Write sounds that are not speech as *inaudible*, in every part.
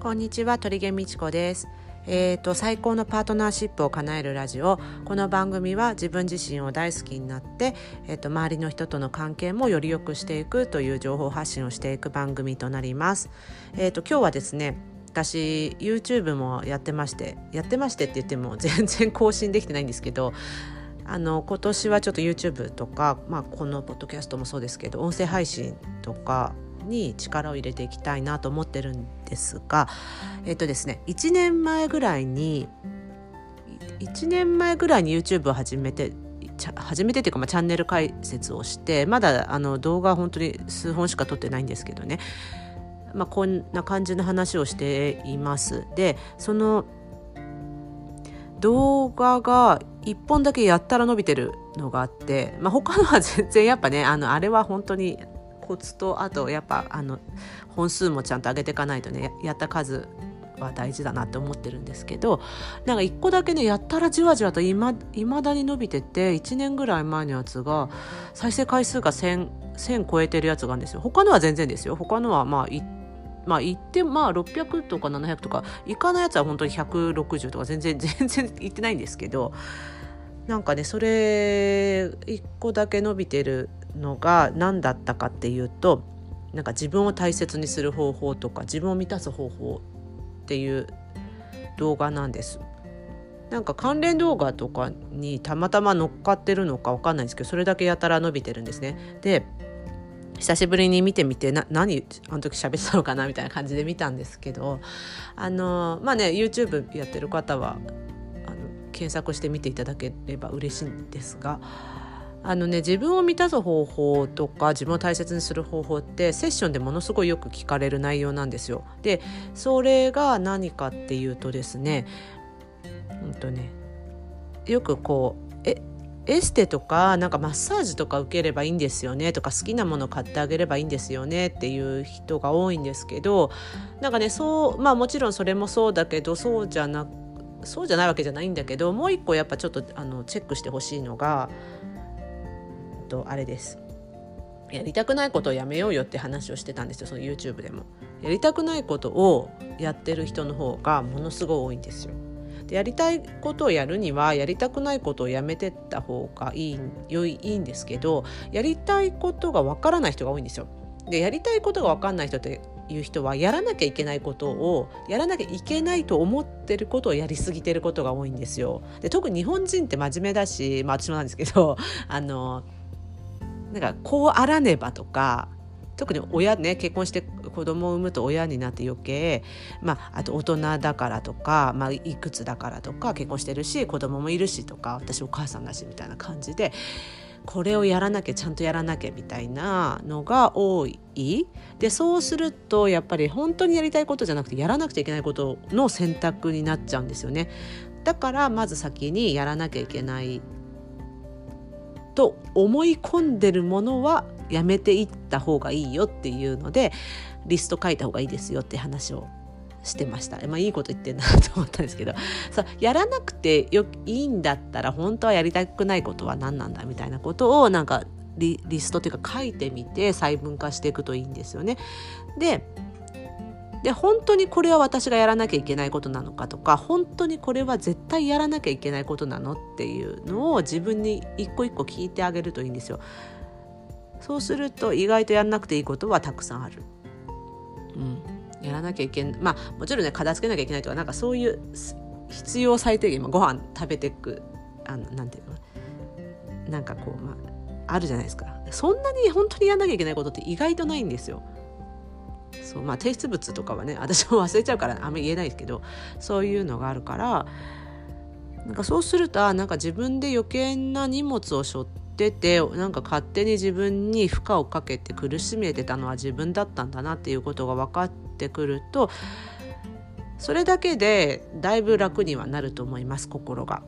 こんにちは鳥毛美智子ですえーと、最高のパートナーシップを叶えるラジオこの番組は自分自身を大好きになって、えーと、周りの人との関係もより良くしていくという情報発信をしていく番組となります。えーと、と今日はですね私 YouTube もやってましてやってましてって言っても全然更新できてないんですけどあの今年はちょっと YouTube とか、まあ、このポッドキャストもそうですけど音声配信とかに力を入れていきたいなと思ってるんですがえっとですね1年前ぐらいに1年前ぐらいに YouTube を始めて初めてっていうか、まあ、チャンネル解説をしてまだあの動画本当に数本しか撮ってないんですけどね、まあ、こんな感じの話をしています。でその動画が1本だけやったら伸びてるのがあって、まあ、他のは全然やっぱねあのあれは本当にコツとあとやっぱあの本数もちゃんと上げていかないとねやった数は大事だなって思ってるんですけどなんか1個だけねやったらじわじわといまだに伸びてて1年ぐらい前のやつが再生回数が 1000, 1000超えてるやつがあるんですよ。他のは全然ですよ。他のはまあまあ行ってまあ600とか700とか行かないやつは本当に160とか全然 *laughs* 全然行ってないんですけどなんかねそれ1個だけ伸びてるのが何だったかっていうとなんか自分を大切にする方法とか自分を満たす方法っていう動画なんです。なんか関連動画とかにたまたま乗っかってるのか分かんないんですけどそれだけやたら伸びてるんですね。で久しぶりに見てみてな何あの時喋ってたのかなみたいな感じで見たんですけどあのまあね YouTube やってる方は検索して見ていただければ嬉しいんですがあのね自分を満たす方法とか自分を大切にする方法ってセッションでものすごいよく聞かれる内容なんですよ。でそれが何かっていうとですねうんとねよくこうえエステとかなんかマッサージとか受ければいいんですよねとか好きなもの買ってあげればいいんですよねっていう人が多いんですけどなんかねそうまあもちろんそれもそうだけどそうじゃなくそうじゃないわけじゃないんだけどもう一個やっぱちょっとあのチェックしてほしいのがとあれです。やりたくないことをやめようよって話をしてたんですよその YouTube でも。やりたくないことをやってる人の方がものすごい多いんですよ。でやりたいことをやるにはやりたくないことをやめてった方がいい良いいいんですけどやりたいことがわからない人が多いんですよ。でやりたいことが分かんない人っていう人はやらなきゃいけないことをやらなきゃいけないと思ってることをやりすぎてることが多いんですよ。で特に日本人って真面目だし、まあ、私もなんですけど *laughs* あのなんかこうあらねばとか特に親ね結婚して子供を産むと親になって余計、まあ、あと大人だからとか、まあ、いくつだからとか結婚してるし子供もいるしとか私お母さんだしみたいな感じでこれをやらなきゃちゃんとやらなきゃみたいなのが多いでそうするとやっぱり本当にやりたいことじゃなくてやらなくちゃいけないことの選択になっちゃうんですよね。だからまず先にやらなきゃいけないと思い込んでるものはやめていった方がいいよっていうのでリスト書いた方がいいですよって話をしてました。まあいいこと言ってんなと思ったんですけど、*laughs* そうやらなくてよいいんだったら本当はやりたくないことは何なんだみたいなことをなんかリストっていうか書いてみて細分化していくといいんですよね。でで本当にこれは私がやらなきゃいけないことなのかとか本当にこれは絶対やらなきゃいけないことなのっていうのを自分に一個一個聞いてあげるといいんですよ。そうすると意外とやらなくていいことはたくさんある。うん、やらなきゃいけないまあもちろんね片付けなきゃいけないとかなんかそういう必要最低限ご飯食べていくあのなんていうの？なんかこうまああるじゃないですかそんなに本当にやらなきゃいけないことって意外とないんですよ。そうまあ提出物とかはね私も忘れちゃうからあんまり言えないですけどそういうのがあるからなんかそうするとなんか自分で余計な荷物を背負っててなんか勝手に自分に負荷をかけて苦しめてたのは自分だったんだなっていうことが分かってくるとそれだけでだいぶ楽にはなると思います心が。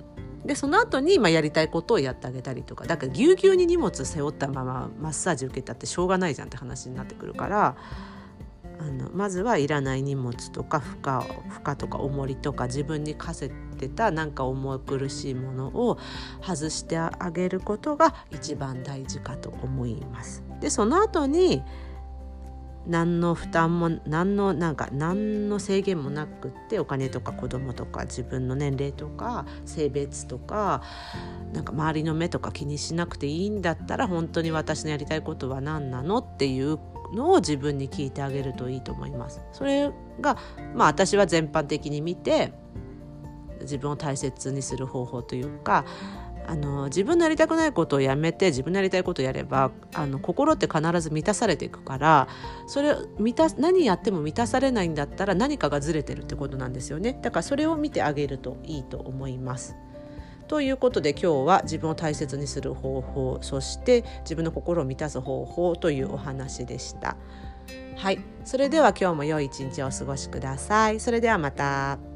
でその後にまあやりたいことをやってあげたりとかだからぎゅうぎゅうに荷物背負ったままマッサージ受けたってしょうがないじゃんって話になってくるからあのまずはいらない荷物とか負荷負荷とか重りとか自分に課せてたなんか重苦しいものを外してあげることが一番大事かと思います。でその後に何の負担も何のなんか何の制限もなくってお金とか子供とか自分の年齢とか性別とかなんか周りの目とか気にしなくていいんだったら本当に私のやりたいことは何なのっていうのを自分に聞いてあげるといいと思います。それがまあ私は全般的に見て自分を大切にする方法というかあの自分のやりたくないことをやめて自分のやりたいことをやればあの心って必ず満たされていくからそれ満た何やっても満たされないんだったら何かがずれてるってことなんですよねだからそれを見てあげるといいと思います。ということで今日は自分を大切にする方法そして自分の心を満たす方法というお話でした。はい、それでは今日も良い一日をお過ごしください。それではまた。